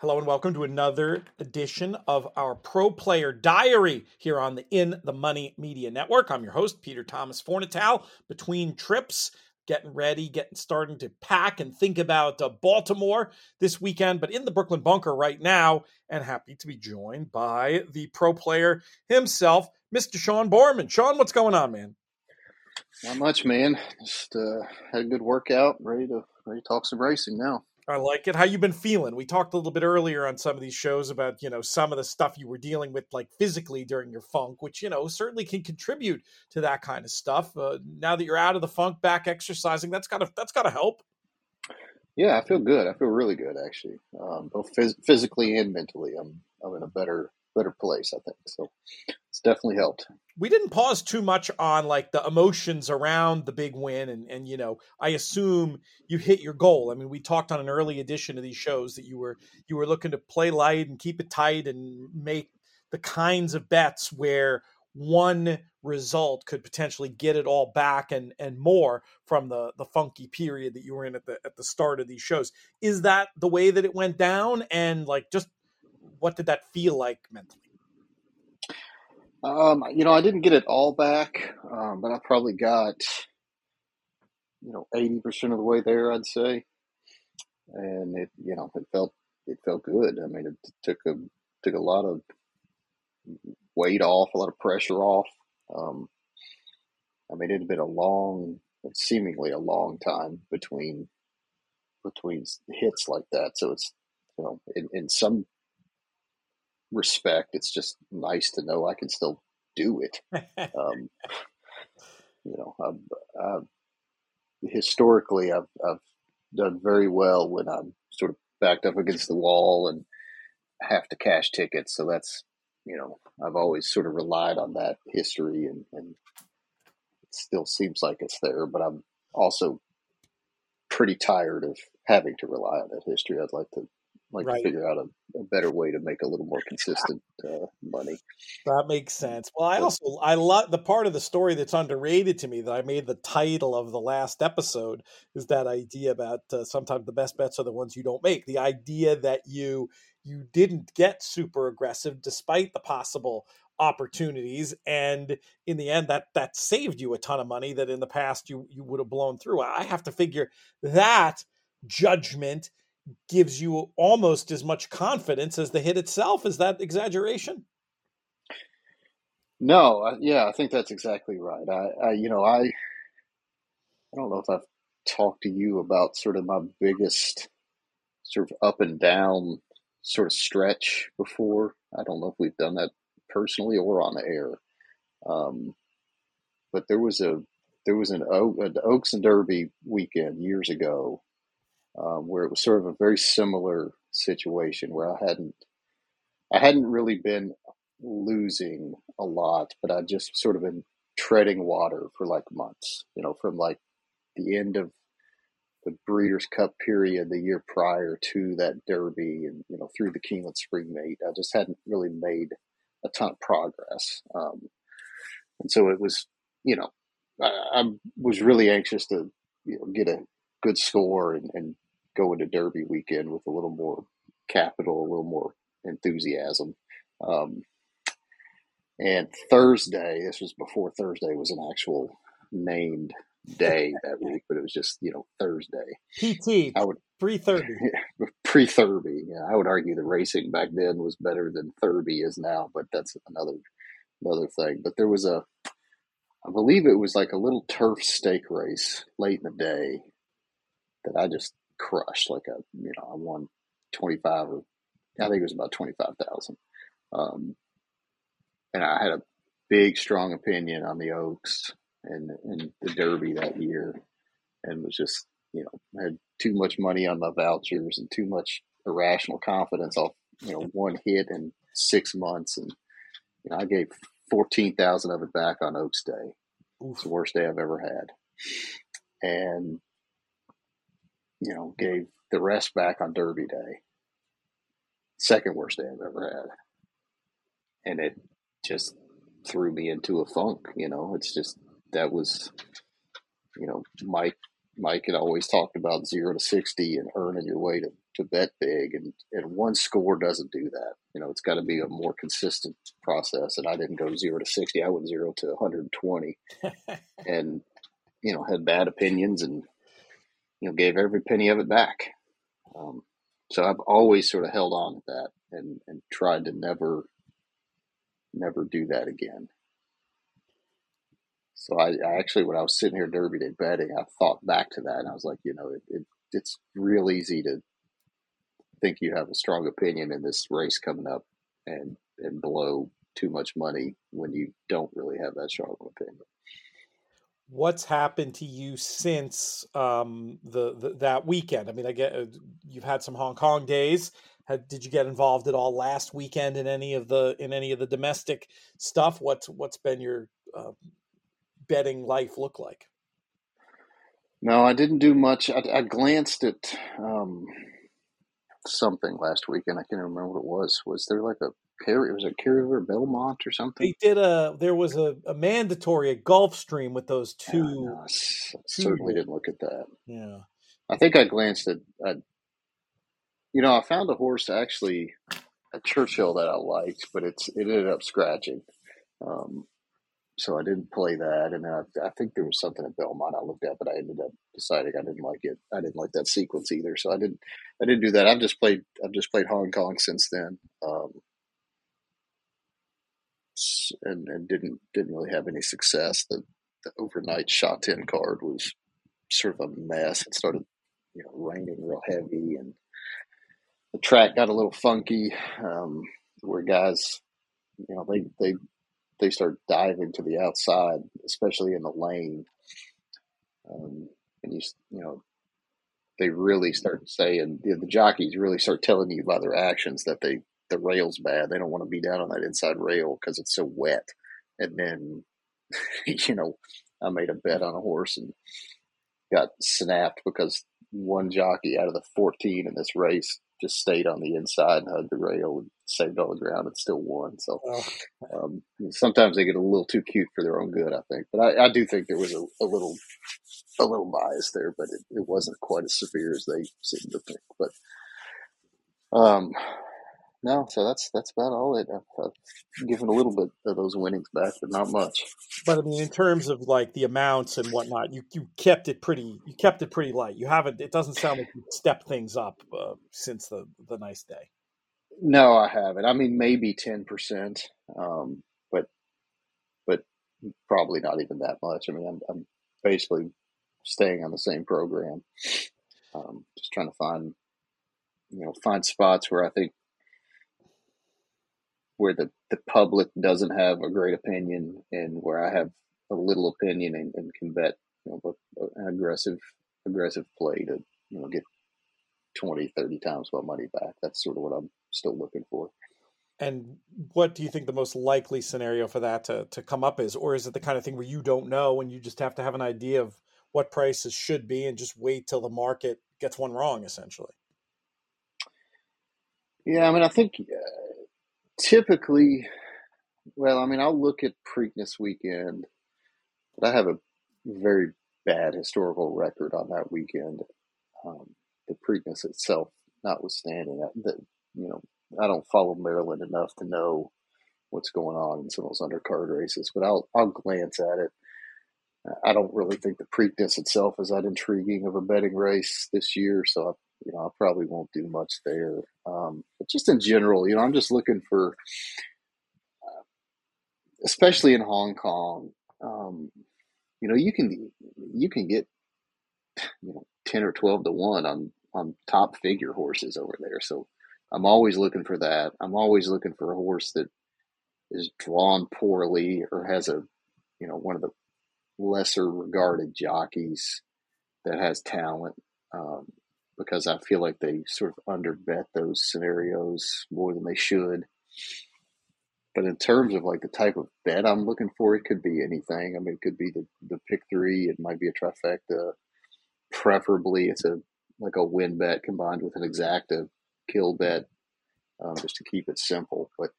Hello and welcome to another edition of our Pro Player Diary here on the In the Money Media Network. I'm your host, Peter Thomas Fornatale. Between trips, getting ready, getting starting to pack and think about uh, Baltimore this weekend, but in the Brooklyn bunker right now, and happy to be joined by the pro player himself, Mr. Sean Borman. Sean, what's going on, man? Not much, man. Just uh, had a good workout. Ready to ready to talk some racing now. I like it. How you been feeling? We talked a little bit earlier on some of these shows about, you know, some of the stuff you were dealing with like physically during your funk, which, you know, certainly can contribute to that kind of stuff. Uh, now that you're out of the funk, back exercising, that's got to that's got to help. Yeah, I feel good. I feel really good actually. Um, both phys- physically and mentally. I'm I'm in a better better place, I think. So it's definitely helped. We didn't pause too much on like the emotions around the big win and and you know, I assume you hit your goal. I mean, we talked on an early edition of these shows that you were you were looking to play light and keep it tight and make the kinds of bets where one result could potentially get it all back and and more from the the funky period that you were in at the at the start of these shows. Is that the way that it went down and like just what did that feel like mentally? Um, you know, I didn't get it all back, um, but I probably got you know eighty percent of the way there, I'd say. And it, you know, it felt it felt good. I mean, it took a took a lot of weight off, a lot of pressure off. Um, I mean, it had been a long, seemingly a long time between between hits like that. So it's you know, in, in some respect. It's just nice to know I can still do it. um, you know, I've, I've, historically, I've, I've done very well when I'm sort of backed up against the wall and have to cash tickets. So that's, you know, I've always sort of relied on that history and, and it still seems like it's there, but I'm also pretty tired of having to rely on that history. I'd like to like right. to figure out a, a, better way to make a little more consistent uh, money. That makes sense. Well, I also I love the part of the story that's underrated to me that I made the title of the last episode is that idea about uh, sometimes the best bets are the ones you don't make. The idea that you you didn't get super aggressive despite the possible opportunities and in the end that that saved you a ton of money that in the past you you would have blown through i have to figure that judgment gives you almost as much confidence as the hit itself. Is that exaggeration? No, yeah, I think that's exactly right. I, I, you know, I, I don't know if I've talked to you about sort of my biggest sort of up and down sort of stretch before. I don't know if we've done that personally or on the air. Um, but there was a there was an, an Oaks and Derby weekend years ago um, where it was sort of a very similar situation where I hadn't I hadn't really been losing a lot, but I'd just sort of been treading water for like months, you know, from like the end of the Breeders' Cup period the year prior to that Derby and, you know, through the Keeneland Spring Meet. I just hadn't really made a ton of progress. Um, and so it was, you know, I, I was really anxious to, you know, get a good score and, and go into Derby weekend with a little more capital, a little more enthusiasm. Um, and Thursday, this was before Thursday was an actual named day that week, but it was just you know Thursday. PT. I would pre Thurby. Pre Thurby. Yeah, I would argue the racing back then was better than Thurby is now, but that's another another thing. But there was a, I believe it was like a little turf stake race late in the day that I just crushed. Like a, you know, I won 25 or I think it was about 25,000. Um, and I had a big, strong opinion on the Oaks and, and the Derby that year and was just, you know, had too much money on my vouchers and too much irrational confidence off, you know, one hit in six months. And, you know, I gave 14,000 of it back on Oaks Day. It's the worst day I've ever had. And you know, gave the rest back on Derby Day. Second worst day I've ever had. And it just threw me into a funk, you know. It's just that was you know, Mike Mike had always talked about zero to sixty and earning your way to, to bet big, and and one score doesn't do that. You know, it's got to be a more consistent process. And I didn't go zero to sixty; I went zero to hundred and twenty, and you know had bad opinions and you know gave every penny of it back. Um, so I've always sort of held on to that and and tried to never never do that again. So I, I, actually, when I was sitting here Derby Day betting, I thought back to that, and I was like, you know, it, it, it's real easy to think you have a strong opinion in this race coming up, and and blow too much money when you don't really have that strong opinion. What's happened to you since um, the, the, that weekend? I mean, I get uh, you've had some Hong Kong days. Did you get involved at all last weekend in any of the in any of the domestic stuff? What's what's been your uh, betting life look like? No, I didn't do much. I, I glanced at um, something last weekend. I can't remember what it was. Was there like a Carry? Was it Carry River Belmont or something? They did a. There was a, a mandatory at Gulfstream with those two. Yeah, no, certainly didn't look at that. Yeah, I think I glanced at. at you know, I found a horse actually at Churchill that I liked, but it's it ended up scratching. Um, so I didn't play that. And I, I, think there was something at Belmont I looked at, but I ended up deciding I didn't like it. I didn't like that sequence either, so I didn't. I didn't do that. I've just played. I've just played Hong Kong since then, um, and and didn't didn't really have any success. The, the overnight Sha Tin card was sort of a mess. It started, you know, raining real heavy, and the track got a little funky. Um, where guys, you know, they they they start diving to the outside, especially in the lane. Um, and you, you know, they really start saying the, the jockeys really start telling you by their actions that they the rail's bad. They don't want to be down on that inside rail because it's so wet. And then, you know, I made a bet on a horse and got snapped because one jockey out of the 14 in this race just stayed on the inside and hugged the rail and saved all the ground and still won. So um, sometimes they get a little too cute for their own good, I think. But I, I do think there was a, a, little a little bias there, but it, it, wasn't quite as severe as they seemed to think. But um, no, so that's that's about all. It I've, I've given a little bit of those winnings back, but not much. But I mean, in terms of like the amounts and whatnot, you you kept it pretty you kept it pretty light. You haven't. It doesn't sound like you stepped things up uh, since the the nice day. No, I haven't. I mean, maybe ten percent, um, but but probably not even that much. I mean, I'm, I'm basically staying on the same program, um, just trying to find you know find spots where I think where the, the public doesn't have a great opinion and where I have a little opinion and, and can bet you know, an aggressive aggressive play to you know get 20 30 times my money back. That's sort of what i'm still looking for. And what do you think the most likely scenario for that to, to come up is? Or is it the kind of thing where you don't know and you just have to have an idea of what prices should be and just wait till the market gets one wrong essentially? Yeah i mean i think uh, typically, well, I mean, I'll look at Preakness weekend, but I have a very bad historical record on that weekend. Um, the Preakness itself, notwithstanding, that you know, I don't follow Maryland enough to know what's going on in some of those undercard races, but I'll I'll glance at it. I don't really think the Preakness itself is that intriguing of a betting race this year, so you know, I probably won't do much there. Um, but just in general, you know, I'm just looking for, uh, especially in Hong Kong, um, you know, you can you can get you know ten or twelve to one on on top figure horses over there. So I'm always looking for that. I'm always looking for a horse that is drawn poorly or has a you know one of the lesser regarded jockeys that has talent. Um, because I feel like they sort of underbet those scenarios more than they should. But in terms of like the type of bet I'm looking for, it could be anything. I mean, it could be the, the pick three. It might be a trifecta. Preferably, it's a like a win bet combined with an exacta kill bet, um, just to keep it simple. But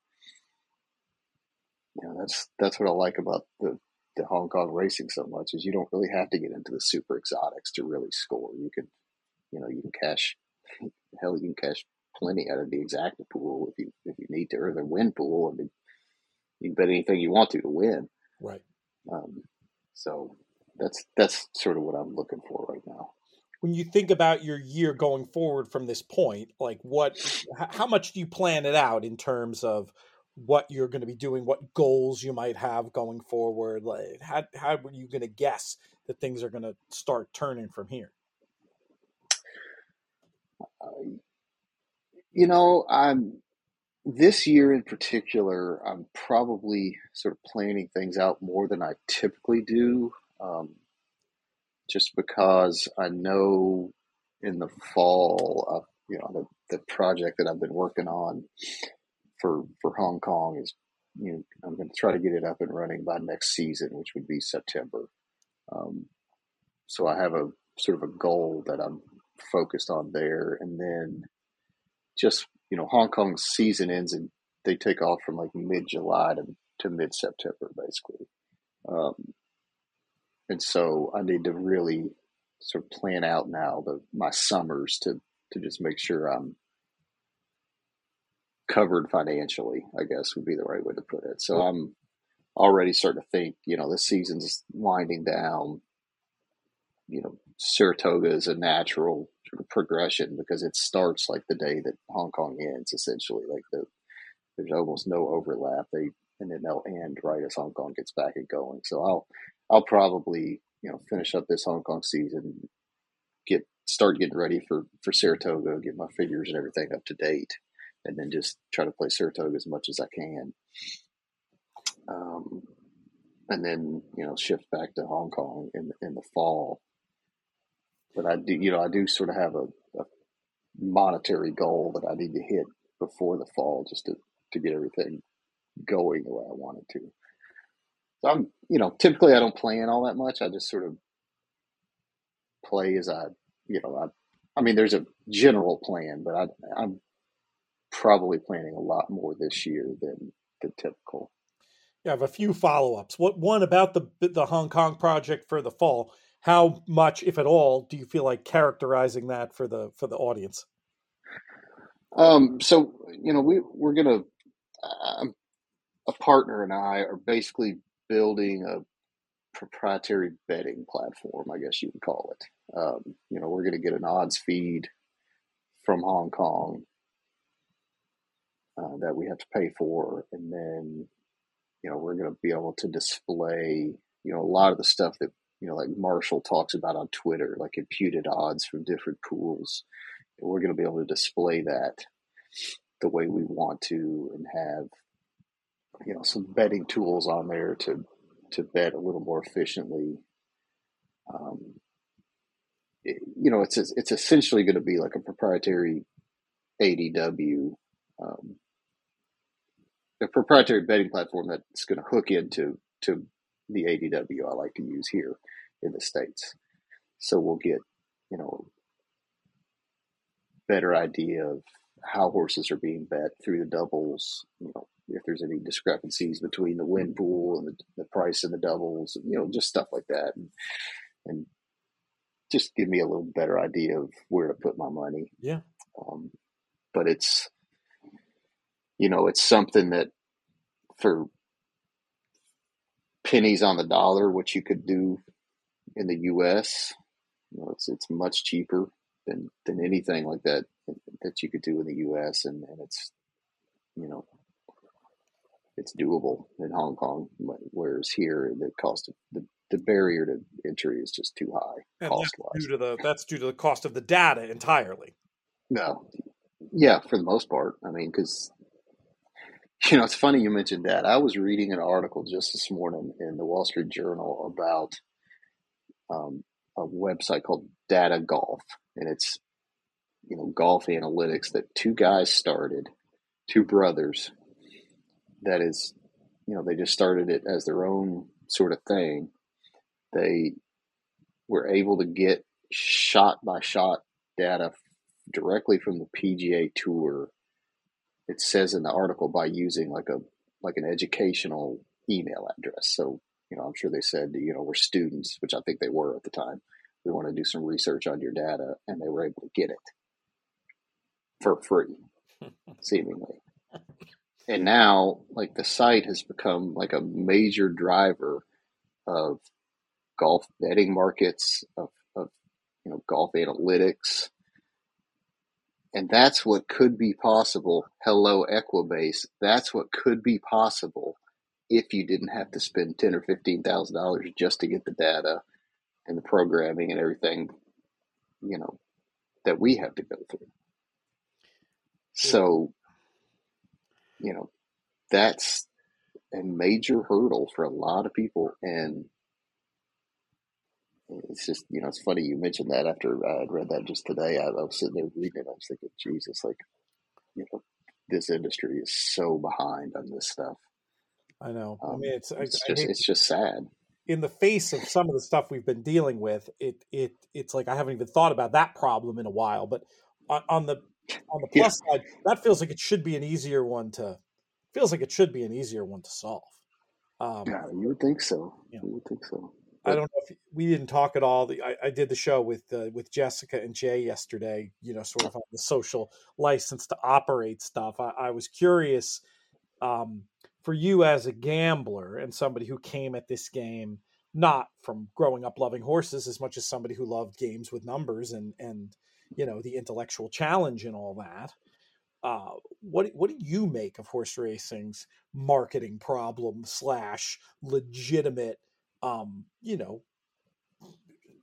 you know, that's that's what I like about the the Hong Kong racing so much is you don't really have to get into the super exotics to really score. You can you know you can cash hell, you can cash plenty out of the exacta pool if you if you need to, or the win pool. I mean, you can bet anything you want to to win. Right. Um, so that's that's sort of what I'm looking for right now. When you think about your year going forward from this point, like what, how much do you plan it out in terms of what you're going to be doing, what goals you might have going forward? Like, how how are you going to guess that things are going to start turning from here? You know, I'm this year in particular. I'm probably sort of planning things out more than I typically do, um, just because I know in the fall, uh, you know, the, the project that I've been working on for for Hong Kong is, you know, I'm going to try to get it up and running by next season, which would be September. Um, so I have a sort of a goal that I'm focused on there, and then just you know, Hong Kong's season ends and they take off from like mid July to, to mid September, basically. Um, and so I need to really sort of plan out now the my summers to to just make sure I'm covered financially. I guess would be the right way to put it. So I'm already starting to think, you know, this season's winding down. You know, Saratoga is a natural progression because it starts like the day that Hong Kong ends, essentially. Like the there's almost no overlap. They and then they'll end right as Hong Kong gets back and going. So I'll I'll probably you know finish up this Hong Kong season, get start getting ready for for Saratoga, get my figures and everything up to date, and then just try to play Saratoga as much as I can. Um, and then you know shift back to Hong Kong in in the fall but I do, you know, I do sort of have a, a monetary goal that I need to hit before the fall just to, to get everything going the way I want it to. So I'm, you know, typically I don't plan all that much. I just sort of play as I, you know, I, I mean, there's a general plan, but I, I'm probably planning a lot more this year than the typical. Yeah, I have a few follow ups. What one about the the Hong Kong project for the fall? How much, if at all, do you feel like characterizing that for the for the audience? Um, so you know, we we're gonna uh, a partner and I are basically building a proprietary betting platform, I guess you would call it. Um, you know, we're going to get an odds feed from Hong Kong uh, that we have to pay for, and then you know we're going to be able to display you know a lot of the stuff that you know, like Marshall talks about on Twitter, like imputed odds from different pools. We're going to be able to display that the way we want to and have, you know, some betting tools on there to, to bet a little more efficiently. Um, it, you know, it's, it's essentially going to be like a proprietary ADW, um, a proprietary betting platform that's going to hook into to the ADW I like to use here in the States. So we'll get, you know, better idea of how horses are being bet through the doubles, you know, if there's any discrepancies between the win pool and the, the price of the doubles, you know, just stuff like that. And, and just give me a little better idea of where to put my money. Yeah. Um, but it's, you know, it's something that for pennies on the dollar, what you could do in the U.S. You know, it's it's much cheaper than than anything like that that you could do in the U.S. and, and it's you know it's doable in Hong Kong, whereas here the cost of the the barrier to entry is just too high cost wise. Due to the that's due to the cost of the data entirely. No, yeah, for the most part. I mean, because you know, it's funny you mentioned that. I was reading an article just this morning in the Wall Street Journal about um, a website called Data Golf, and it's you know golf analytics that two guys started, two brothers. That is, you know, they just started it as their own sort of thing. They were able to get shot by shot data directly from the PGA Tour. It says in the article by using like a like an educational email address. So you know, I'm sure they said, you know, we're students, which I think they were at the time. We want to do some research on your data, and they were able to get it. for free, seemingly. And now, like the site has become like a major driver of golf betting markets, of, of you know golf analytics, and that's what could be possible. Hello, Equibase. That's what could be possible if you didn't have to spend ten or fifteen thousand dollars just to get the data and the programming and everything, you know, that we have to go through. So, you know, that's a major hurdle for a lot of people. And it's just, you know, it's funny you mentioned that after I'd read that just today. I, I was sitting there reading it. I was thinking, Jesus, like, you know, this industry is so behind on this stuff. I know. Um, I mean, it's, it's I, just, I it's just sad. In the face of some of the stuff we've been dealing with, it, it, it's like I haven't even thought about that problem in a while. But on, on the on the plus yeah. side, that feels like it should be an easier one to feels like it should be an easier one to solve. Um, yeah, you would think so. You, you would think so. But, I don't know if we didn't talk at all. I, I did the show with uh, with Jessica and Jay yesterday. You know, sort of on the social license to operate stuff. I, I was curious um, for you as a gambler and somebody who came at this game not from growing up loving horses as much as somebody who loved games with numbers and and you know the intellectual challenge and all that. Uh, what what do you make of horse racing's marketing problem slash legitimate, um, you know,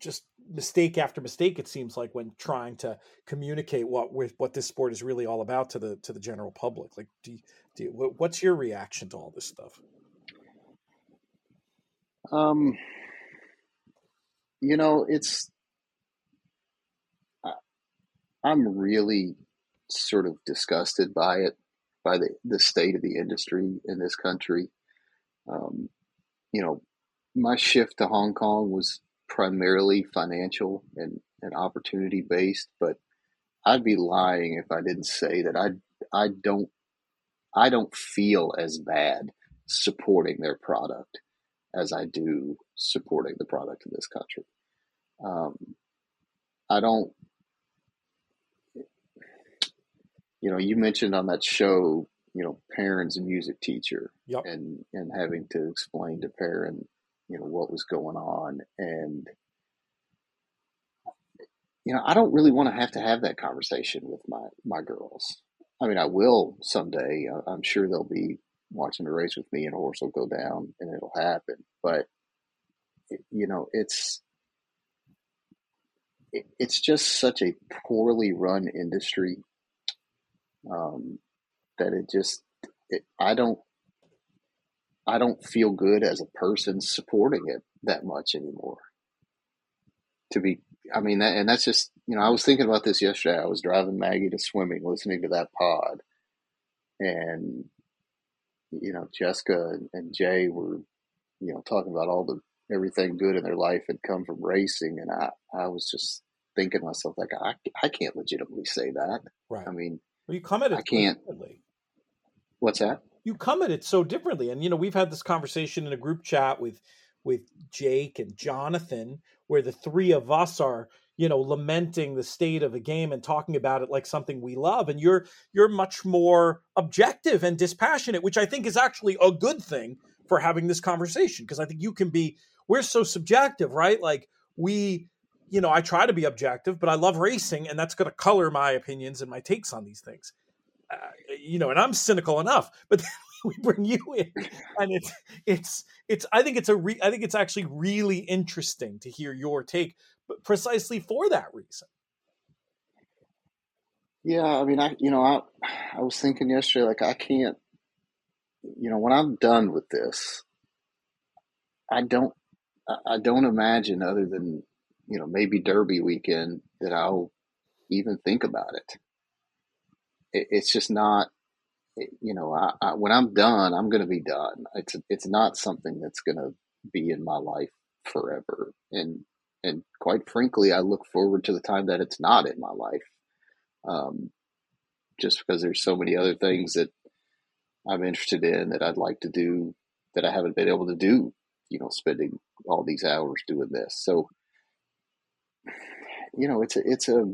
just mistake after mistake? It seems like when trying to communicate what with what this sport is really all about to the to the general public. Like, do you, do you, what's your reaction to all this stuff? Um, you know, it's I'm really sort of disgusted by it, by the, the state of the industry in this country. Um, you know, my shift to Hong Kong was primarily financial and, and opportunity based, but I'd be lying if I didn't say that I I don't I don't feel as bad supporting their product as I do supporting the product of this country. Um, I don't you know, you mentioned on that show, you know, Perrin's music teacher yep. and, and having to explain to Perrin, you know, what was going on. And, you know, I don't really want to have to have that conversation with my, my girls. I mean, I will someday. I'm sure they'll be watching the race with me and a horse will go down and it'll happen. But, you know, it's, it's just such a poorly run industry um, that it just it, I don't I don't feel good as a person supporting it that much anymore. To be, I mean, that, and that's just you know I was thinking about this yesterday. I was driving Maggie to swimming, listening to that pod, and you know Jessica and Jay were you know talking about all the everything good in their life had come from racing, and I I was just thinking to myself like I I can't legitimately say that. Right. I mean, well, you it. I can't. What's that? You come at it so differently, and you know we've had this conversation in a group chat with with Jake and Jonathan, where the three of us are you know lamenting the state of the game and talking about it like something we love and you're you're much more objective and dispassionate which i think is actually a good thing for having this conversation because i think you can be we're so subjective right like we you know, I try to be objective, but I love racing, and that's going to color my opinions and my takes on these things. Uh, you know, and I'm cynical enough, but we bring you in, and it's it's it's. I think it's a. Re, I think it's actually really interesting to hear your take, but precisely for that reason. Yeah, I mean, I you know, I I was thinking yesterday, like I can't, you know, when I'm done with this, I don't I don't imagine other than you know, maybe Derby weekend that I'll even think about it. It it's just not, you know, I, I, when I'm done, I'm going to be done. It's it's not something that's going to be in my life forever. And and quite frankly, I look forward to the time that it's not in my life. Um, just because there's so many other things that I'm interested in that I'd like to do that I haven't been able to do. You know, spending all these hours doing this. So you know, it's a, it's a,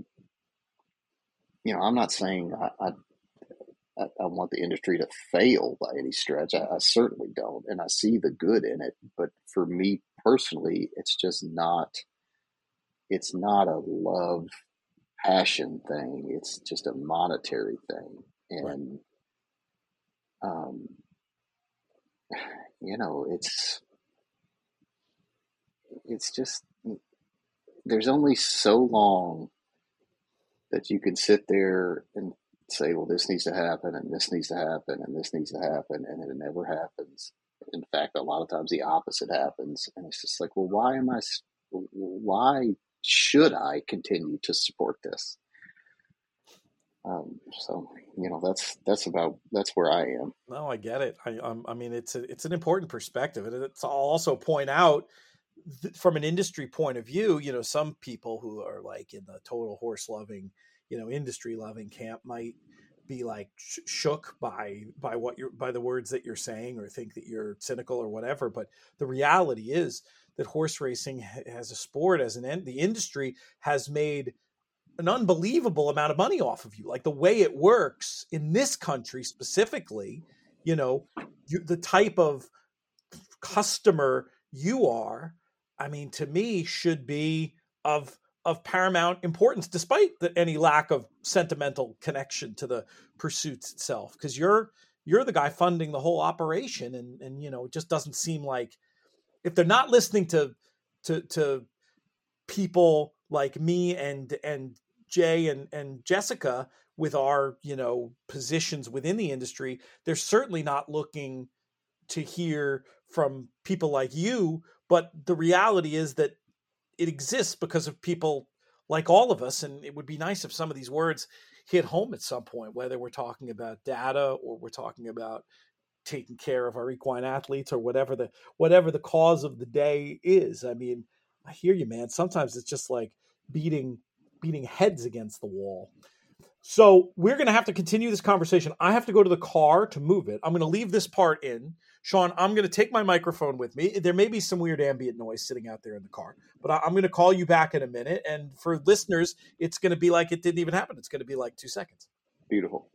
you know, I'm not saying I, I, I want the industry to fail by any stretch. I, I certainly don't, and I see the good in it. But for me personally, it's just not. It's not a love passion thing. It's just a monetary thing, and right. um, you know, it's it's just there's only so long that you can sit there and say, well, this needs to happen and this needs to happen and this needs to happen, and it never happens. In fact, a lot of times the opposite happens, and it's just like, well, why am I? Why should I continue to support this? Um, so you know that's that's about that's where I am. No, I get it. I I mean it's a, it's an important perspective, and it's I'll also point out th- from an industry point of view. You know, some people who are like in the total horse loving, you know, industry loving camp might be like sh- shook by by what you're by the words that you're saying or think that you're cynical or whatever but the reality is that horse racing as a sport as an end the industry has made an unbelievable amount of money off of you. Like the way it works in this country specifically, you know, you, the type of customer you are, I mean, to me, should be of of paramount importance, despite the, any lack of sentimental connection to the pursuits itself, because you're you're the guy funding the whole operation, and and you know, it just doesn't seem like if they're not listening to to to people like me and and Jay and, and Jessica with our, you know, positions within the industry, they're certainly not looking to hear from people like you. But the reality is that it exists because of people like all of us. And it would be nice if some of these words hit home at some point, whether we're talking about data or we're talking about taking care of our equine athletes or whatever the whatever the cause of the day is. I mean, I hear you, man. Sometimes it's just like beating beating heads against the wall. So we're going to have to continue this conversation. I have to go to the car to move it. I'm going to leave this part in. Sean, I'm going to take my microphone with me. There may be some weird ambient noise sitting out there in the car, but I'm going to call you back in a minute. And for listeners, it's going to be like it didn't even happen. It's going to be like two seconds. Beautiful.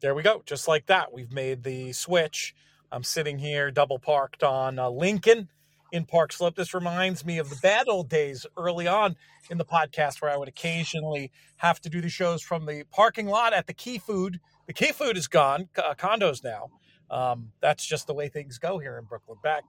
There we go. Just like that. We've made the switch. I'm sitting here double parked on uh, Lincoln in Park Slope. This reminds me of the bad old days early on in the podcast where I would occasionally have to do the shows from the parking lot at the Key Food. The Key Food is gone, uh, condos now. Um, that's just the way things go here in Brooklyn. Back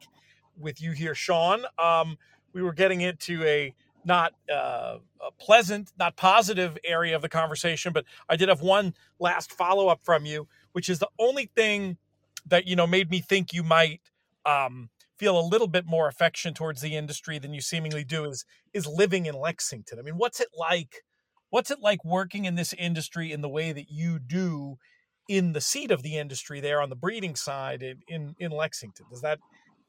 with you here, Sean. Um, we were getting into a not uh, a pleasant, not positive area of the conversation, but I did have one last follow up from you, which is the only thing that you know made me think you might um, feel a little bit more affection towards the industry than you seemingly do is is living in Lexington. I mean, what's it like? What's it like working in this industry in the way that you do in the seat of the industry there on the breeding side in in, in Lexington? Does that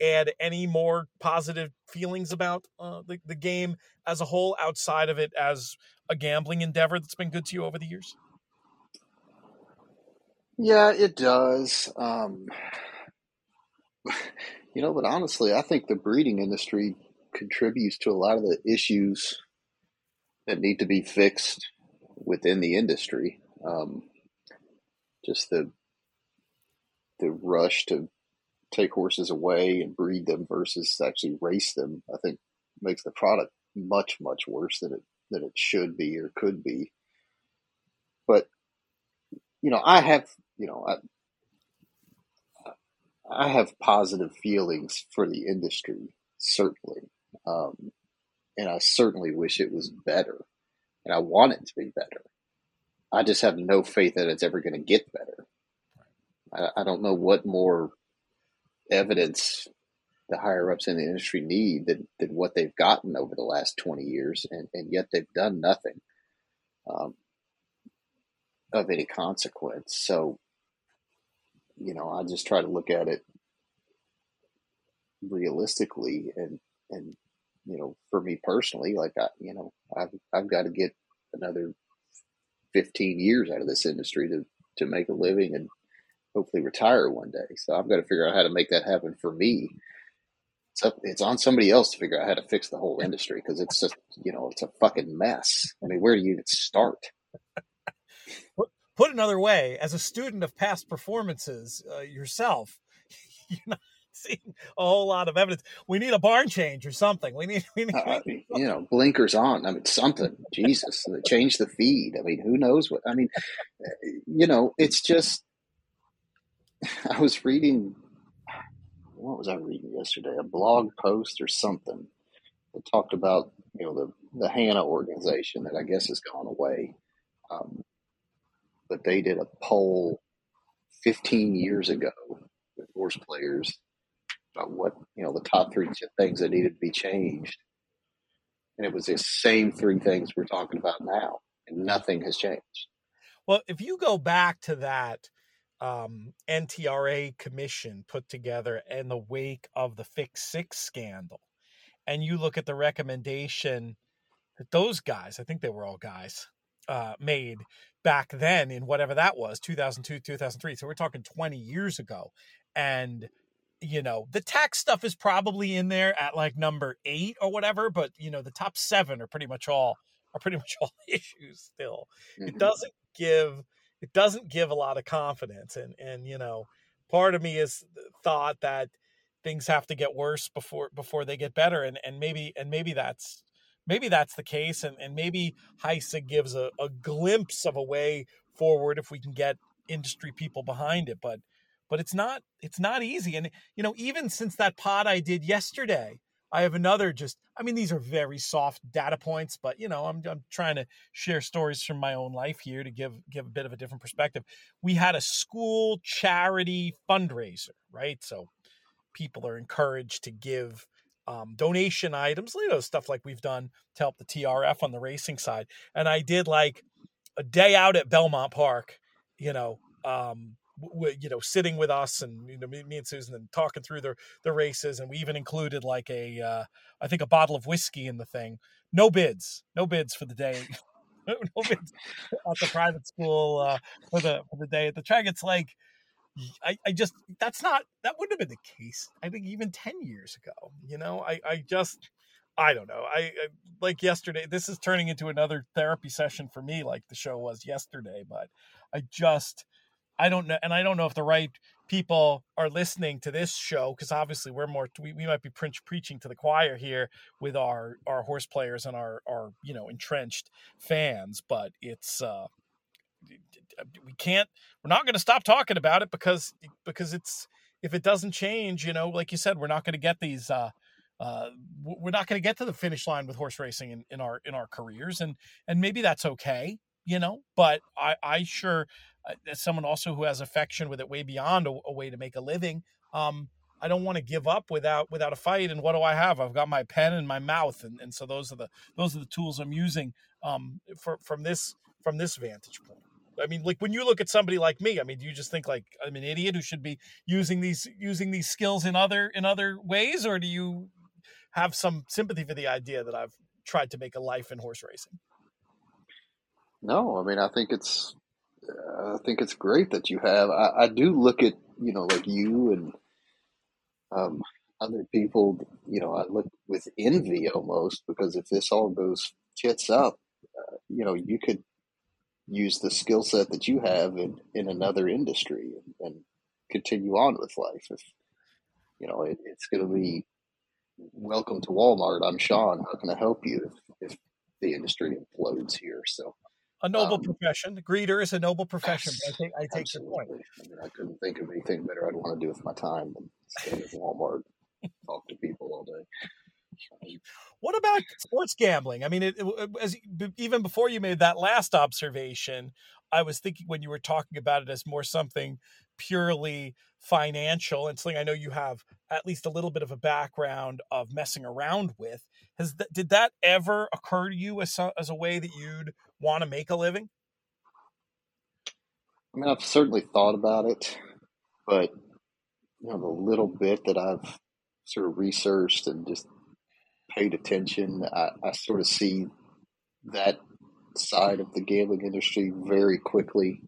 add any more positive feelings about uh, the, the game as a whole outside of it as a gambling endeavor that's been good to you over the years? Yeah, it does. Um, you know, but honestly, I think the breeding industry contributes to a lot of the issues that need to be fixed within the industry. Um, just the the rush to take horses away and breed them versus actually race them, I think makes the product much much worse than it than it should be or could be. But you know, I have you know I I have positive feelings for the industry, certainly. Um, and I certainly wish it was better. And I want it to be better. I just have no faith that it's ever going to get better. I, I don't know what more evidence the higher ups in the industry need than, than what they've gotten over the last 20 years, and, and yet they've done nothing um, of any consequence. So you know, I just try to look at it realistically and and you know, for me personally, like I, you know, I've I've got to get another 15 years out of this industry to to make a living and hopefully retire one day. So I've got to figure out how to make that happen for me. It's up, it's on somebody else to figure out how to fix the whole industry because it's just, you know, it's a fucking mess. I mean, where do you even start? put another way, as a student of past performances uh, yourself, you're not seeing a whole lot of evidence. We need a barn change or something. We need, we need, uh, you know, blinkers on. I mean, something. Jesus, change the feed. I mean, who knows what? I mean, you know, it's just. I was reading. What was I reading yesterday? A blog post or something that talked about you know the the HANA organization that I guess has gone away. Um, but they did a poll 15 years ago with horse players about what you know the top three things that needed to be changed, and it was the same three things we're talking about now, and nothing has changed. Well, if you go back to that um, NTRA commission put together in the wake of the Fix Six scandal, and you look at the recommendation that those guys, I think they were all guys, uh, made back then in whatever that was 2002 2003 so we're talking 20 years ago. And you know the tax stuff is probably in there at like number eight or whatever but you know the top seven are pretty much all are pretty much all issues still mm-hmm. it doesn't give it doesn't give a lot of confidence and and you know part of me is thought that things have to get worse before before they get better and and maybe and maybe that's maybe that's the case, and, and maybe HISA gives a, a glimpse of a way forward if we can get industry people behind it. But but it's not it's not easy. And you know, even since that pod I did yesterday, I have another just I mean, these are very soft data points, but you know, I'm I'm trying to share stories from my own life here to give give a bit of a different perspective. We had a school charity fundraiser, right? So people are encouraged to give um, donation items, you know, stuff like we've done to help the TRF on the racing side. And I did like a day out at Belmont Park, you know, um, you know, sitting with us and you know me, me, and Susan and talking through the the races, and we even included like a, uh, I think a bottle of whiskey in the thing. No bids, no bids for the day. no bids at the private school uh, for the for the day at the track. It's like I, I just that's not that wouldn't have been the case. I think even ten years ago. You know, I I just I don't know. I, I, like yesterday. This is turning into another therapy session for me, like the show was yesterday. But I just I don't know, and I don't know if the right people are listening to this show because obviously we're more we, we might be pre- preaching to the choir here with our our horse players and our our you know entrenched fans. But it's uh we can't we're not going to stop talking about it because because it's if it doesn't change you know like you said we're not going to get these uh uh, we're not going to get to the finish line with horse racing in, in our in our careers and and maybe that's okay you know but i i sure uh, as someone also who has affection with it way beyond a, a way to make a living um I don't want to give up without without a fight. And what do I have? I've got my pen and my mouth, and, and so those are the those are the tools I'm using um, for, from this from this vantage point. I mean, like when you look at somebody like me, I mean, do you just think like I'm an idiot who should be using these using these skills in other in other ways, or do you have some sympathy for the idea that I've tried to make a life in horse racing? No, I mean, I think it's I think it's great that you have. I, I do look at you know like you and um, other people. You know, I look with envy almost because if this all goes tits up, uh, you know, you could use the skill set that you have in, in another industry and, and continue on with life. If you know, it, it's going to be welcome to Walmart. I'm Sean. How can I help you if, if the industry implodes here? So a noble um, profession. Greeter is a noble profession. I take I take your point. I mean, I couldn't think of anything better I'd want to do with my time than stay at Walmart, talk to people all day. What about sports gambling? I mean, it, it, as even before you made that last observation, I was thinking when you were talking about it as more something purely financial and something I know you have at least a little bit of a background of messing around with. Has that, did that ever occur to you as a, as a way that you'd want to make a living? I mean, I've certainly thought about it, but you know, the little bit that I've sort of researched and just paid attention, I, I sort of see that side of the gambling industry very quickly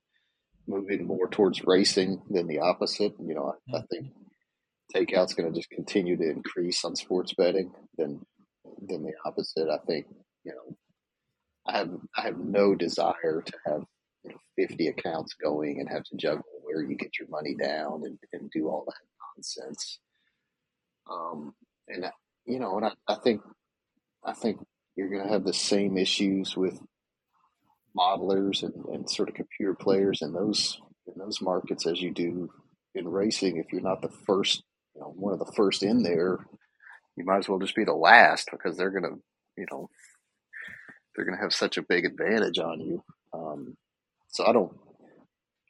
moving more towards racing than the opposite. You know, I, I think takeout's going to just continue to increase on sports betting than than the opposite. I think you know, I have I have no desire to have you know 50 accounts going and have to juggle where you get your money down and, and do all that nonsense. Um, and you know, and I, I think I think you're going to have the same issues with modelers and, and sort of computer players in those in those markets as you do in racing. If you're not the first, you know, one of the first in there, you might as well just be the last because they're going to, you know, they're going to have such a big advantage on you. Um, so I don't,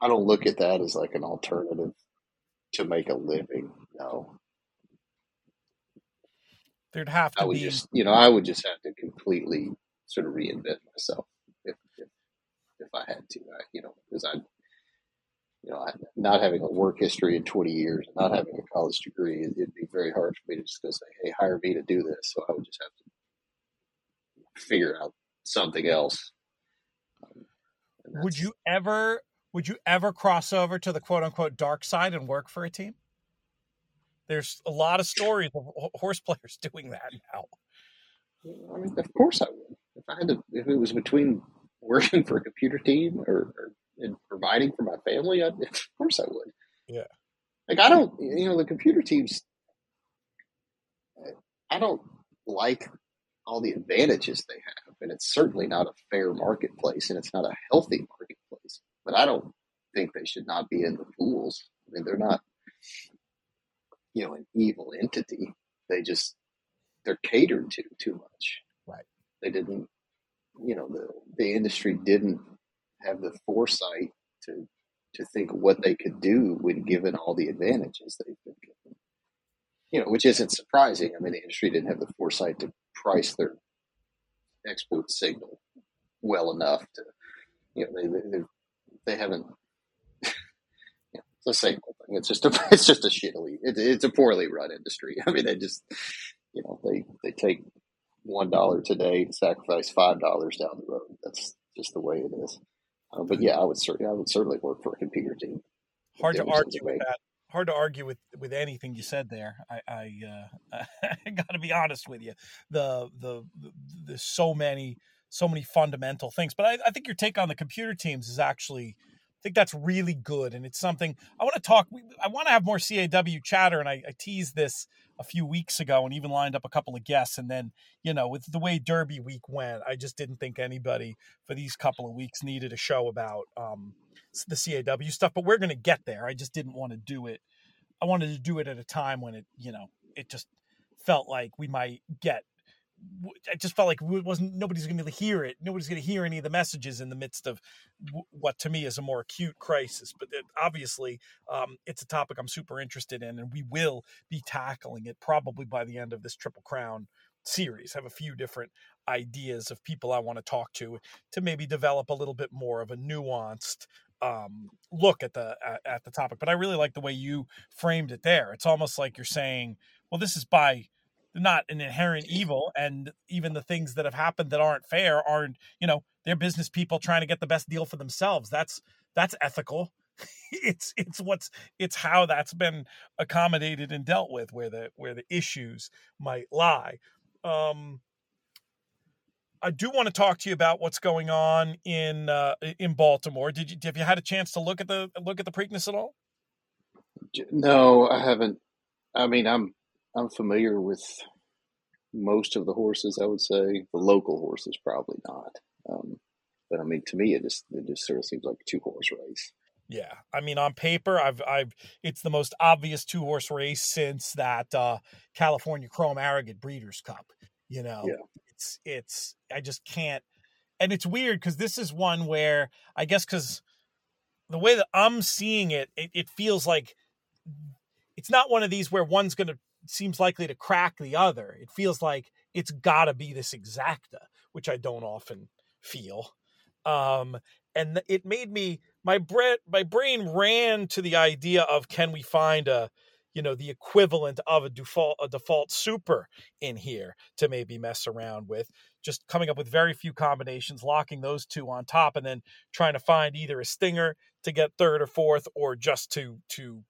I don't look at that as like an alternative to make a living. No, there'd have to I would be. just, you know, I would just have to completely sort of reinvent myself if if, if I had to, I, you know, because I, you know, I, not having a work history in 20 years, not having a college degree, it, would be very hard for me to just go say, "Hey, hire me to do this." So I would just have to figure out something else. Um, would you ever? Would you ever cross over to the quote unquote dark side and work for a team? There's a lot of stories of horse players doing that now. I mean, of course I would. If I had to, if it was between working for a computer team or, or and providing for my family, I'd, of course I would. Yeah. Like I don't, you know, the computer teams. I don't like all the advantages they have, and it's certainly not a fair marketplace, and it's not a healthy marketplace. But I don't think they should not be in the pools. I mean, they're not you know, an evil entity. They just they're catered to too much. Right. They didn't, you know, the the industry didn't have the foresight to to think what they could do when given all the advantages they've been given. You know, which isn't surprising. I mean, the industry didn't have the foresight to price their export signal well enough to, you know, they they, they haven't the same old thing. It's just a it's just a shittily it, it's a poorly run industry. I mean, they just you know they they take one dollar today and sacrifice five dollars down the road. That's just the way it is. Uh, but yeah, I would certainly I would certainly work for a computer team. Hard to argue with that. Hard to argue with with anything you said there. I I, uh, I got to be honest with you. The, the the so many so many fundamental things. But I, I think your take on the computer teams is actually I think that's really good, and it's something I want to talk. I want to have more CAW chatter, and I, I teased this a few weeks ago, and even lined up a couple of guests. And then, you know, with the way Derby week went, I just didn't think anybody for these couple of weeks needed a show about um, the CAW stuff. But we're going to get there. I just didn't want to do it. I wanted to do it at a time when it, you know, it just felt like we might get I just felt like it wasn't nobody's going to hear it. Nobody's going to hear any of the messages in the midst of what to me is a more acute crisis. But it, obviously, um, it's a topic I'm super interested in, and we will be tackling it probably by the end of this Triple Crown series. I have a few different ideas of people I want to talk to to maybe develop a little bit more of a nuanced um, look at the at, at the topic. But I really like the way you framed it there. It's almost like you're saying, well, this is by not an inherent evil and even the things that have happened that aren't fair aren't you know they're business people trying to get the best deal for themselves that's that's ethical it's it's what's it's how that's been accommodated and dealt with where the where the issues might lie um I do want to talk to you about what's going on in uh, in Baltimore. Did you have you had a chance to look at the look at the Preakness at all? No, I haven't. I mean, I'm I'm familiar with most of the horses. I would say the local horses probably not. Um, but I mean, to me, it just it just sort of seems like a two horse race. Yeah, I mean, on paper, I've I've it's the most obvious two horse race since that uh, California Chrome Arrogate Breeders' Cup. You know, yeah. it's it's I just can't, and it's weird because this is one where I guess because the way that I'm seeing it, it, it feels like it's not one of these where one's going to seems likely to crack the other. It feels like it's got to be this exacta, which I don't often feel. Um, and it made me my brain my brain ran to the idea of can we find a you know the equivalent of a default a default super in here to maybe mess around with just coming up with very few combinations locking those two on top and then trying to find either a stinger to get third or fourth or just to to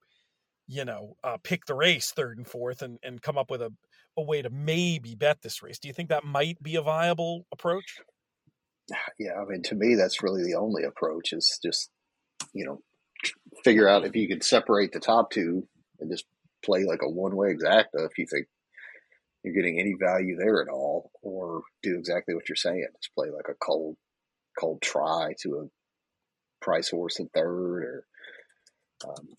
you know, uh, pick the race third and fourth and, and come up with a, a way to maybe bet this race. Do you think that might be a viable approach? yeah, I mean, to me, that's really the only approach is just, you know, figure out if you can separate the top two and just play like a one way exacta if you think you're getting any value there at all, or do exactly what you're saying. Just play like a cold, cold try to a price horse in third, or um,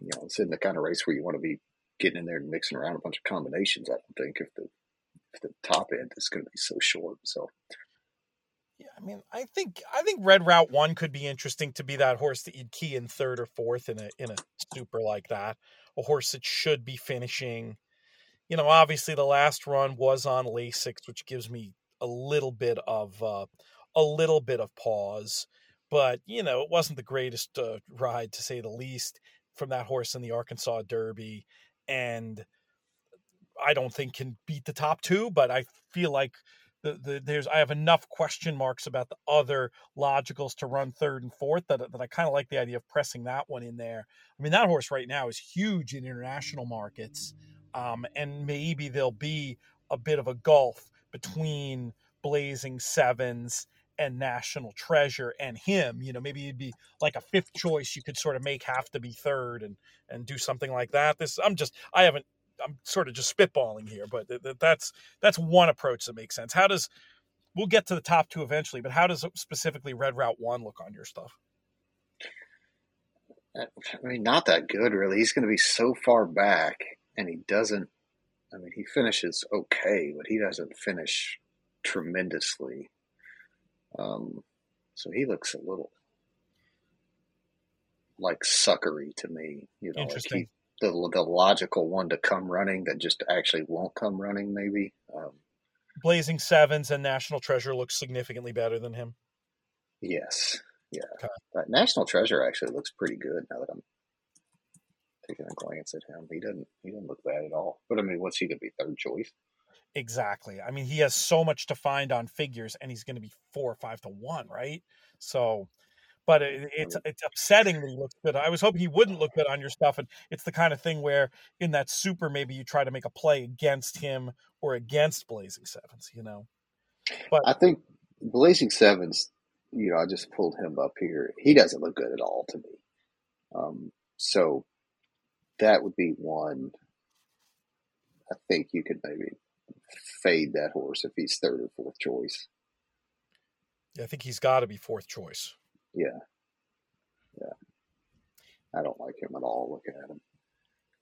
you know, it's in the kind of race where you want to be getting in there and mixing around a bunch of combinations. I don't think if the if the top end is going to be so short. So yeah, I mean, I think I think Red Route One could be interesting to be that horse that you'd key in third or fourth in a in a super like that. A horse that should be finishing. You know, obviously the last run was on Lasix, which gives me a little bit of uh, a little bit of pause. But you know, it wasn't the greatest uh, ride to say the least from that horse in the Arkansas Derby, and I don't think can beat the top two. But I feel like the, the there's I have enough question marks about the other logicals to run third and fourth that that I kind of like the idea of pressing that one in there. I mean that horse right now is huge in international markets, um, and maybe there'll be a bit of a gulf between Blazing Sevens and National Treasure and him. You know, maybe it'd be like a fifth choice you could sort of make have to be third and and do something like that. This I'm just I haven't I'm sort of just spitballing here, but th- th- that's that's one approach that makes sense. How does we'll get to the top two eventually, but how does specifically Red Route One look on your stuff? Uh, I mean, not that good, really. He's going to be so far back, and he doesn't. I mean, he finishes okay, but he doesn't finish tremendously. Um, so he looks a little like suckery to me. You know, like he, the the logical one to come running that just actually won't come running. Maybe um, Blazing Sevens and National Treasure looks significantly better than him. Yes, yeah. Okay. National Treasure actually looks pretty good now that I'm taking a glance at him. He doesn't he doesn't look bad at all. But I mean, what's he going to be third choice? Exactly. I mean, he has so much to find on figures, and he's going to be four or five to one, right? So but it, it's it's upsetting that he looks good. I was hoping he wouldn't look good on your stuff, and it's the kind of thing where in that super maybe you try to make a play against him or against Blazing Sevens, you know. But I think Blazing Sevens, you know, I just pulled him up here. He doesn't look good at all to me. Um, so that would be one. I think you could maybe fade that horse if he's third or fourth choice. Yeah, I think he's got to be fourth choice. Yeah. Yeah. I don't like him at all looking at him.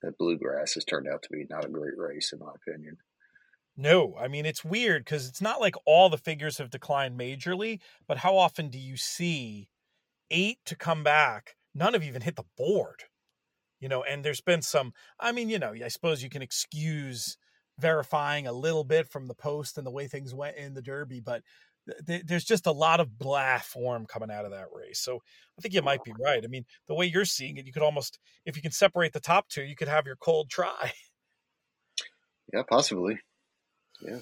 That Blue Grass has turned out to be not a great race, in my opinion. No, I mean, it's weird because it's not like all the figures have declined majorly, but how often do you see eight to come back? None have even hit the board, you know, and there's been some, I mean, you know, I suppose you can excuse verifying a little bit from the post and the way things went in the Derby, but there's just a lot of blah form coming out of that race. So I think you might be right. I mean, the way you're seeing it, you could almost, if you can separate the top two, you could have your cold try. Yeah, possibly. Yeah.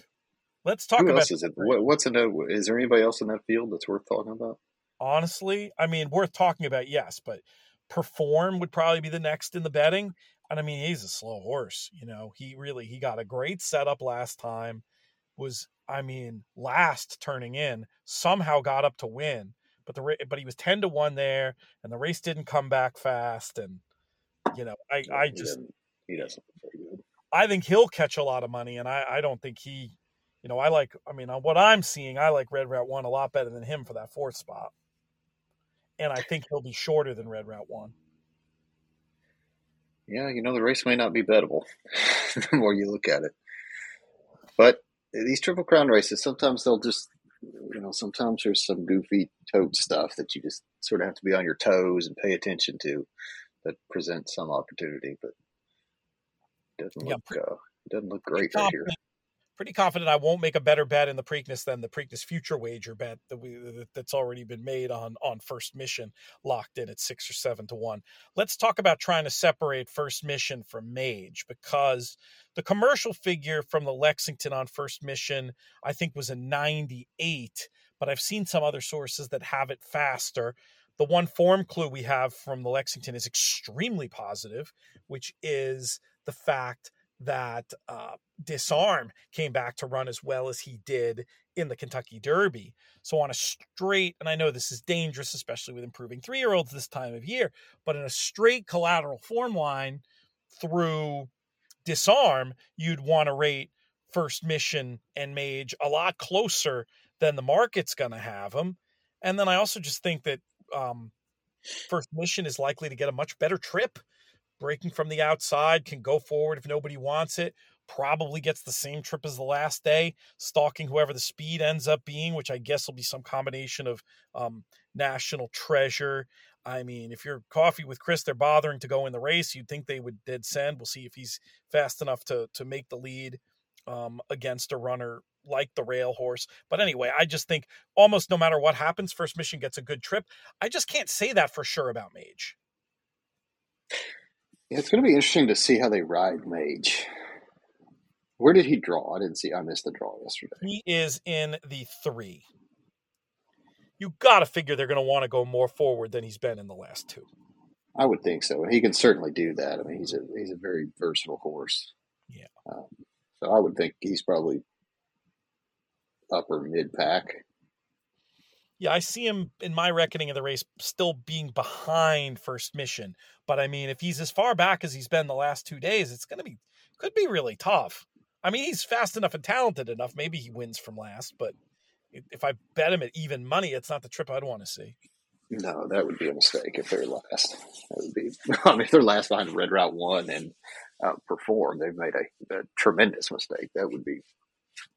Let's talk Who about. Else is it? What, what's in that? Is there anybody else in that field that's worth talking about? Honestly, I mean, worth talking about, yes, but perform would probably be the next in the betting. And I mean, he's a slow horse. You know, he really he got a great setup last time. Was I mean, last turning in, somehow got up to win. But the but he was ten to one there, and the race didn't come back fast. And you know, I I just he doesn't. I think he'll catch a lot of money, and I I don't think he, you know, I like. I mean, on what I'm seeing, I like Red Route One a lot better than him for that fourth spot. And I think he'll be shorter than Red Route One. Yeah, you know, the race may not be bettable the more you look at it. But these triple crown races sometimes they'll just you know sometimes there's some goofy tote stuff that you just sort of have to be on your toes and pay attention to that presents some opportunity but it doesn't look yeah, uh, it doesn't look great right here pretty confident I won't make a better bet in the Preakness than the Preakness future wager bet that we that's already been made on on First Mission, locked in at six or seven to one. Let's talk about trying to separate First Mission from Mage because the commercial figure from the Lexington on First Mission I think was a ninety eight, but I've seen some other sources that have it faster. The one form clue we have from the Lexington is extremely positive, which is the fact that uh, Disarm came back to run as well as he did in the Kentucky Derby. So, on a straight, and I know this is dangerous, especially with improving three year olds this time of year, but in a straight collateral form line through Disarm, you'd want to rate First Mission and Mage a lot closer than the market's going to have them. And then I also just think that um, First Mission is likely to get a much better trip breaking from the outside, can go forward if nobody wants it. Probably gets the same trip as the last day, stalking whoever the speed ends up being, which I guess will be some combination of um, national treasure. I mean, if you're coffee with Chris, they're bothering to go in the race. You'd think they would dead send. We'll see if he's fast enough to to make the lead um, against a runner like the rail horse. But anyway, I just think almost no matter what happens, First Mission gets a good trip. I just can't say that for sure about Mage. It's going to be interesting to see how they ride Mage. Where did he draw? I didn't see. I missed the draw yesterday. He is in the three. You got to figure they're going to want to go more forward than he's been in the last two. I would think so. He can certainly do that. I mean, he's a he's a very versatile horse. Yeah. Um, so I would think he's probably upper mid pack. Yeah, I see him in my reckoning of the race still being behind first mission. But I mean, if he's as far back as he's been the last two days, it's going to be could be really tough. I mean, he's fast enough and talented enough. Maybe he wins from last, but if I bet him at even money, it's not the trip I'd want to see. No, that would be a mistake if they're last. That would be. I mean, if they're last behind Red Route One and uh, perform, they've made a, a, tremendous mistake. That would be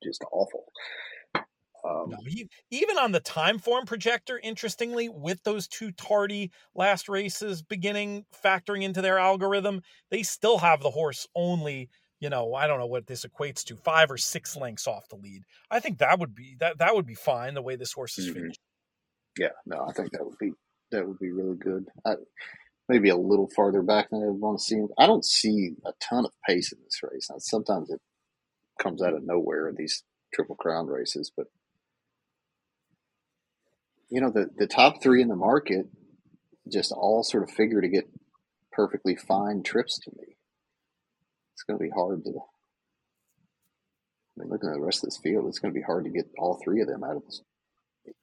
just awful. Um, no, he, even on the Timeform projector, interestingly, with those two tardy last races beginning factoring into their algorithm, they still have the horse only. You know, I don't know what this equates to, five or six lengths off the lead. I think that would be that that would be fine the way this horse is mm-hmm. finished. Yeah, no, I think that would be that would be really good. I, maybe a little farther back than I would want to see him. I don't see a ton of pace in this race. Now, sometimes it comes out of nowhere in these triple crown races, but you know, the, the top three in the market just all sort of figure to get perfectly fine trips to me. It's going to be hard to. I mean, looking at the rest of this field, it's going to be hard to get all three of them out of this,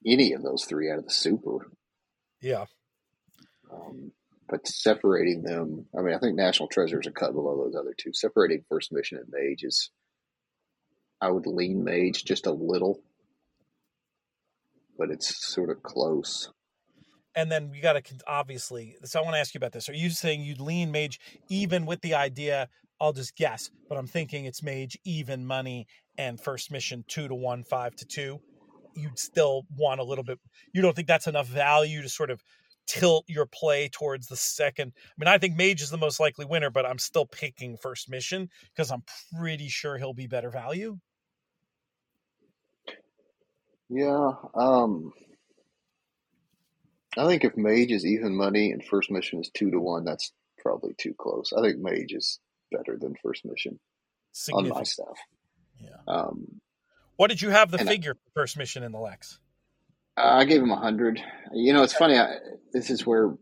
any of those three out of the super. Yeah. Um, but separating them, I mean, I think National Treasure is a cut below those other two. Separating First Mission and Mage is, I would lean Mage just a little but it's sort of close. And then we got to obviously. So I want to ask you about this. Are you saying you'd lean mage even with the idea? I'll just guess, but I'm thinking it's mage even money and first mission two to one, five to two. You'd still want a little bit. You don't think that's enough value to sort of tilt your play towards the second. I mean, I think Mage is the most likely winner, but I'm still picking First Mission because I'm pretty sure he'll be better value. Yeah, um, I think if Mage is even money and First Mission is two to one, that's probably too close. I think Mage is better than First Mission on my stuff. Yeah. Um, what did you have the figure I, for First Mission in the Lex? I gave him a hundred. You know, it's funny. I, this is where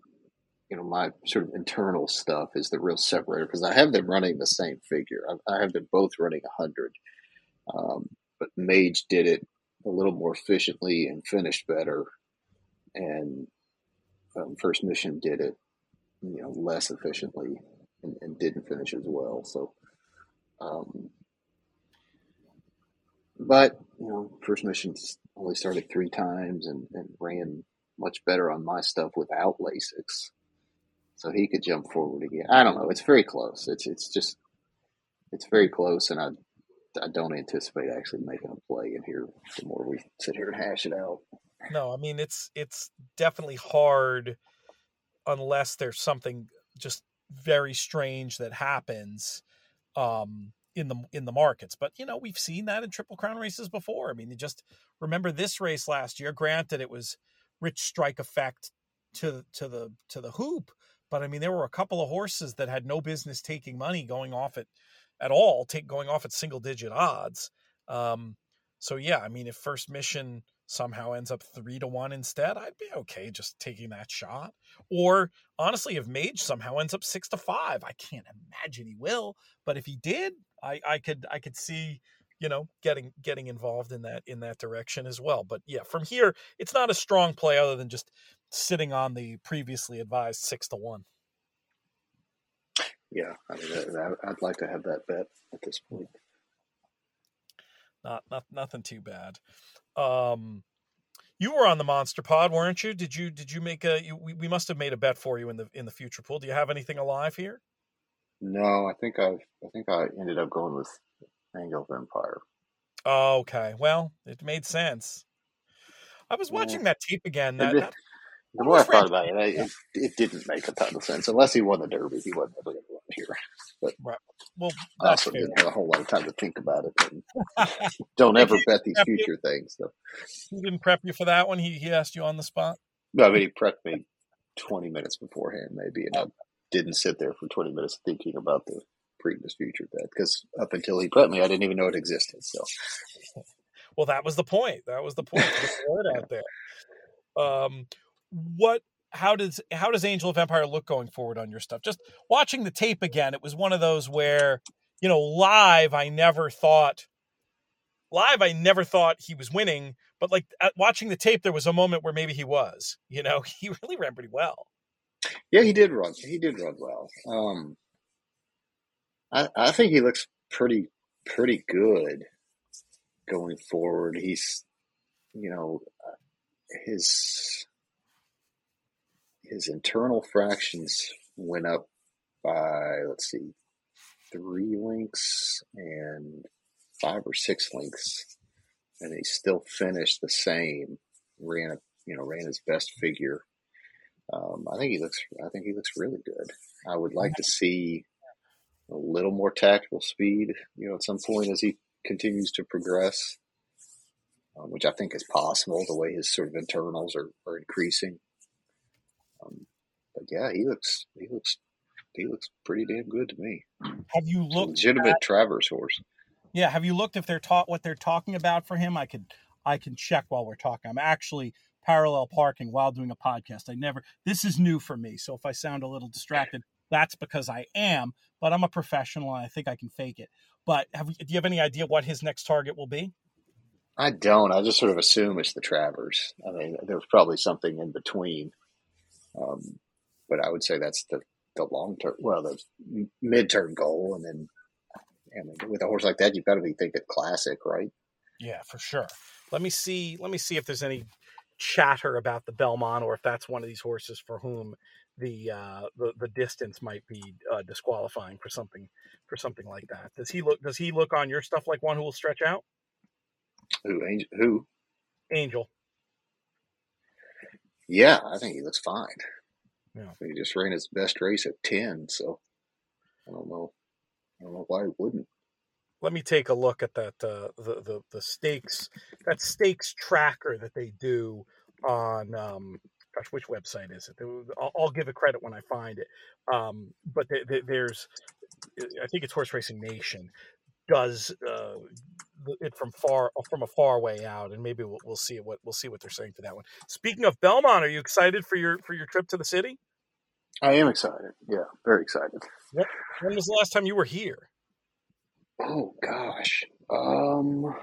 you know my sort of internal stuff is the real separator because I have them running the same figure. I, I have them both running a hundred, um, but Mage did it a little more efficiently and finished better. And um, First Mission did it, you know, less efficiently and, and didn't finish as well. So, um, but you know, First Mission only started three times and, and ran much better on my stuff without Lasix. So he could jump forward again. I don't know. It's very close. It's it's just it's very close, and I I don't anticipate actually making a play in here the more we sit here and hash it out. No, I mean it's it's definitely hard unless there's something just very strange that happens um, in the in the markets. But you know, we've seen that in triple crown races before. I mean, just remember this race last year. Granted, it was rich strike effect to to the to the hoop, but I mean, there were a couple of horses that had no business taking money going off at at all, take going off at single digit odds. Um, so yeah, I mean, if first mission somehow ends up three to one instead, I'd be okay just taking that shot. Or honestly, if Mage somehow ends up six to five, I can't imagine he will. But if he did, I I could I could see you know getting getting involved in that in that direction as well. But yeah, from here it's not a strong play other than just sitting on the previously advised six to one. Yeah, I mean, I'd like to have that bet at this point. Not, not nothing too bad. Um, you were on the Monster Pod, weren't you? Did you did you make a? You, we, we must have made a bet for you in the in the future pool. Do you have anything alive here? No, I think I I think I ended up going with Angel of Empire. Oh, okay. Well, it made sense. I was watching yeah. that tape again. That, that the more I thought about it, it, it didn't make a ton of sense. Unless he won the Derby, he wasn't ever going to run here. But right. well, I also fair. didn't have a whole lot of time to think about it. don't ever bet these future you? things. So. He didn't prep you for that one. He he asked you on the spot. No, I mean he prepped me twenty minutes beforehand, maybe, and oh. I didn't sit there for twenty minutes thinking about the previous future bet because up until he prepped me, I didn't even know it existed. So, well, that was the point. That was the point. The out there. Um, what how does how does Angel of Empire look going forward on your stuff? Just watching the tape again, it was one of those where you know live I never thought live I never thought he was winning, but like watching the tape, there was a moment where maybe he was. You know, he really ran pretty well. Yeah, he did run. He did run well. Um, I I think he looks pretty pretty good going forward. He's you know his his internal fractions went up by let's see, three links and five or six links, and he still finished the same. Ran a you know ran his best figure. Um, I think he looks. I think he looks really good. I would like to see a little more tactical speed. You know, at some point as he continues to progress, um, which I think is possible. The way his sort of internals are, are increasing. Um, but yeah, he looks he looks he looks pretty damn good to me. Have you looked legitimate at, Travers horse? Yeah, have you looked if they're taught what they're talking about for him? I could I can check while we're talking. I'm actually parallel parking while doing a podcast. I never this is new for me, so if I sound a little distracted, that's because I am. But I'm a professional, and I think I can fake it. But have do you have any idea what his next target will be? I don't. I just sort of assume it's the Travers. I mean, there's probably something in between. Um, but I would say that's the, the long term, well, the mid term goal. And then and with a horse like that, you've got to be thinking classic, right? Yeah, for sure. Let me see. Let me see if there's any chatter about the Belmont, or if that's one of these horses for whom the uh, the, the distance might be uh, disqualifying for something for something like that. Does he look? Does he look on your stuff like one who will stretch out? Who? Angel? Who? Angel. Yeah, I think he looks fine. Yeah. He just ran his best race at ten, so I don't know. I don't know why he wouldn't. Let me take a look at that uh, the, the the stakes that stakes tracker that they do on um, gosh, which website is it? I'll, I'll, give it credit when I find it. Um, but they, they, there's, I think it's Horse Racing Nation does uh, it from far from a far way out, and maybe we'll, we'll see what we'll see what they're saying for that one. Speaking of Belmont, are you excited for your for your trip to the city? I am excited. Yeah, very excited. Yep. When was the last time you were here? Oh gosh, um,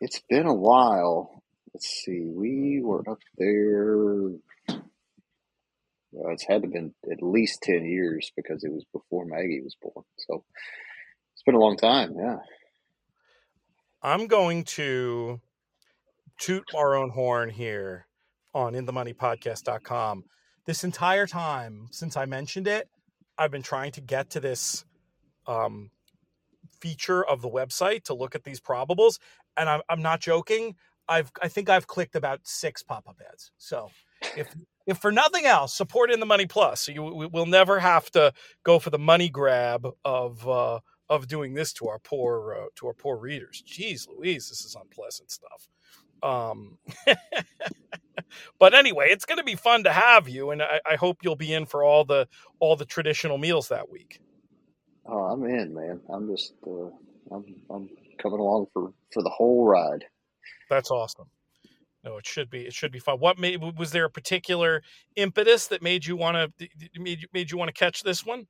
it's been a while. Let's see. We were up there. Well, it's had to have been at least ten years because it was before Maggie was born. So been a long time. Yeah. I'm going to toot our own horn here on inthemoneypodcast.com. This entire time since I mentioned it, I've been trying to get to this um, feature of the website to look at these probables, and I'm, I'm not joking. I've I think I've clicked about six pop up ads. So if if for nothing else, support in the money plus. So you will never have to go for the money grab of uh, of doing this to our poor uh, to our poor readers. Jeez, Louise, this is unpleasant stuff. Um, but anyway, it's going to be fun to have you, and I, I, hope you'll be in for all the all the traditional meals that week. Oh, I'm in, man. I'm just uh, I'm I'm coming along for for the whole ride. That's awesome. No, it should be it should be fun. What made was there a particular impetus that made you want to made you made you want to catch this one?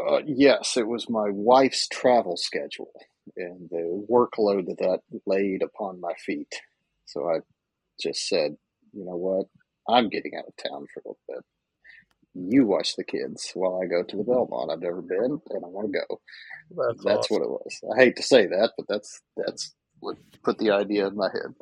Uh, yes, it was my wife's travel schedule and the workload that that laid upon my feet. So I just said, you know what? I'm getting out of town for a little bit. You watch the kids while I go to the Belmont. I've never been, and I want to go. That's, That's awesome. what it was. I hate to say that, but that's that's what put the idea in my head.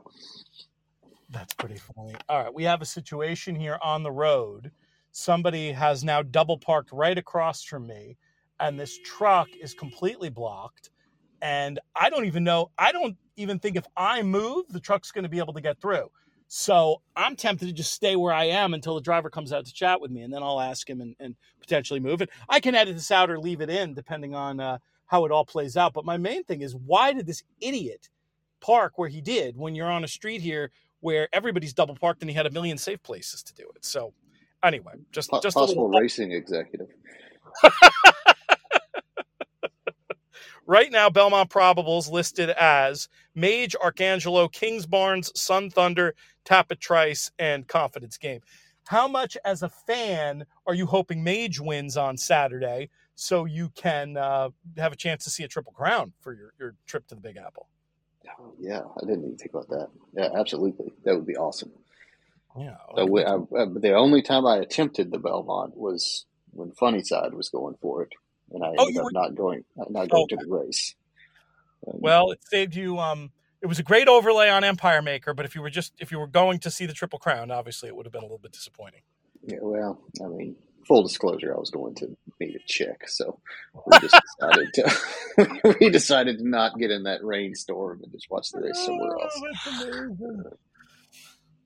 That's pretty funny. All right, we have a situation here on the road. Somebody has now double parked right across from me, and this truck is completely blocked. And I don't even know, I don't even think if I move, the truck's going to be able to get through. So I'm tempted to just stay where I am until the driver comes out to chat with me, and then I'll ask him and, and potentially move it. I can edit this out or leave it in, depending on uh, how it all plays out. But my main thing is, why did this idiot park where he did when you're on a street here where everybody's double parked and he had a million safe places to do it? So anyway, just Po- just a possible little racing executive. right now belmont probables listed as mage Arcangelo kings barnes sun thunder Tapit Trice and confidence game how much as a fan are you hoping mage wins on saturday so you can uh, have a chance to see a triple crown for your, your trip to the big apple Oh, yeah, I didn't even think about that. Yeah, absolutely. That would be awesome. Yeah So we, I, I, uh, uh, the only time I attempted the Belmont was when Funny Cide was going for it, and I Oh, ended up were- not going, uh, not oh, going to the race. And well it saved you um it was a great overlay on empire maker but if you were just if you were going to see the triple crown obviously it would have been a little bit disappointing yeah, well, I mean, full disclosure, I was going to meet a chick, so we just decided to we decided to not get in that rainstorm and just watch the race somewhere else. Oh,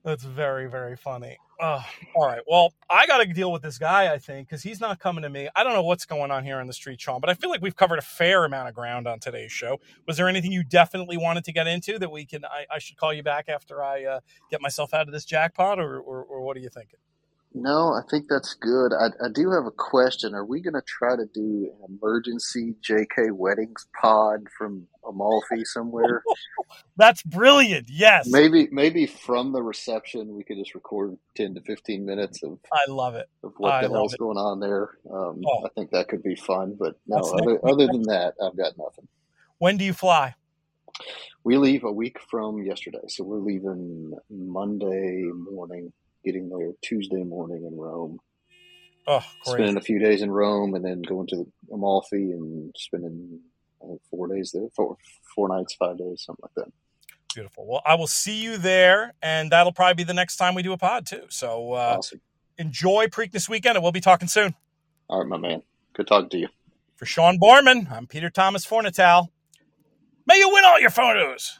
that's very, very funny. Uh, all right. Well, I got to deal with this guy, I think, because he's not coming to me. I don't know what's going on here on the street, Sean, but I feel like we've covered a fair amount of ground on today's show. Was there anything you definitely wanted to get into that we can? I, I should call you back after I uh, get myself out of this jackpot, or, or, or what are you thinking? No, I think that's good. I, I do have a question. Are we going to try to do an emergency JK weddings pod from Amalfi somewhere? That's brilliant. Yes, Maybe maybe from the reception we could just record ten to fifteen minutes of, I love it. of what I the hell's it. going on there. Um, Oh. I think that could be fun. But no, That's other, other than that, I've got nothing. When do you fly? We leave a week from yesterday, so we're leaving Monday morning, getting there Tuesday morning in Rome. Oh, great. spending a few days in Rome and then going to Amalfi and spending I think four days there, four four nights, five days, something like that. Beautiful. Well, I will see you there, and that'll probably be the next time we do a pod too. So uh, awesome. enjoy Preakness weekend, and we'll be talking soon. All right, my man. Good talking to you. For Sean Borman, I'm Peter Thomas Fornatale. May you win all your photos.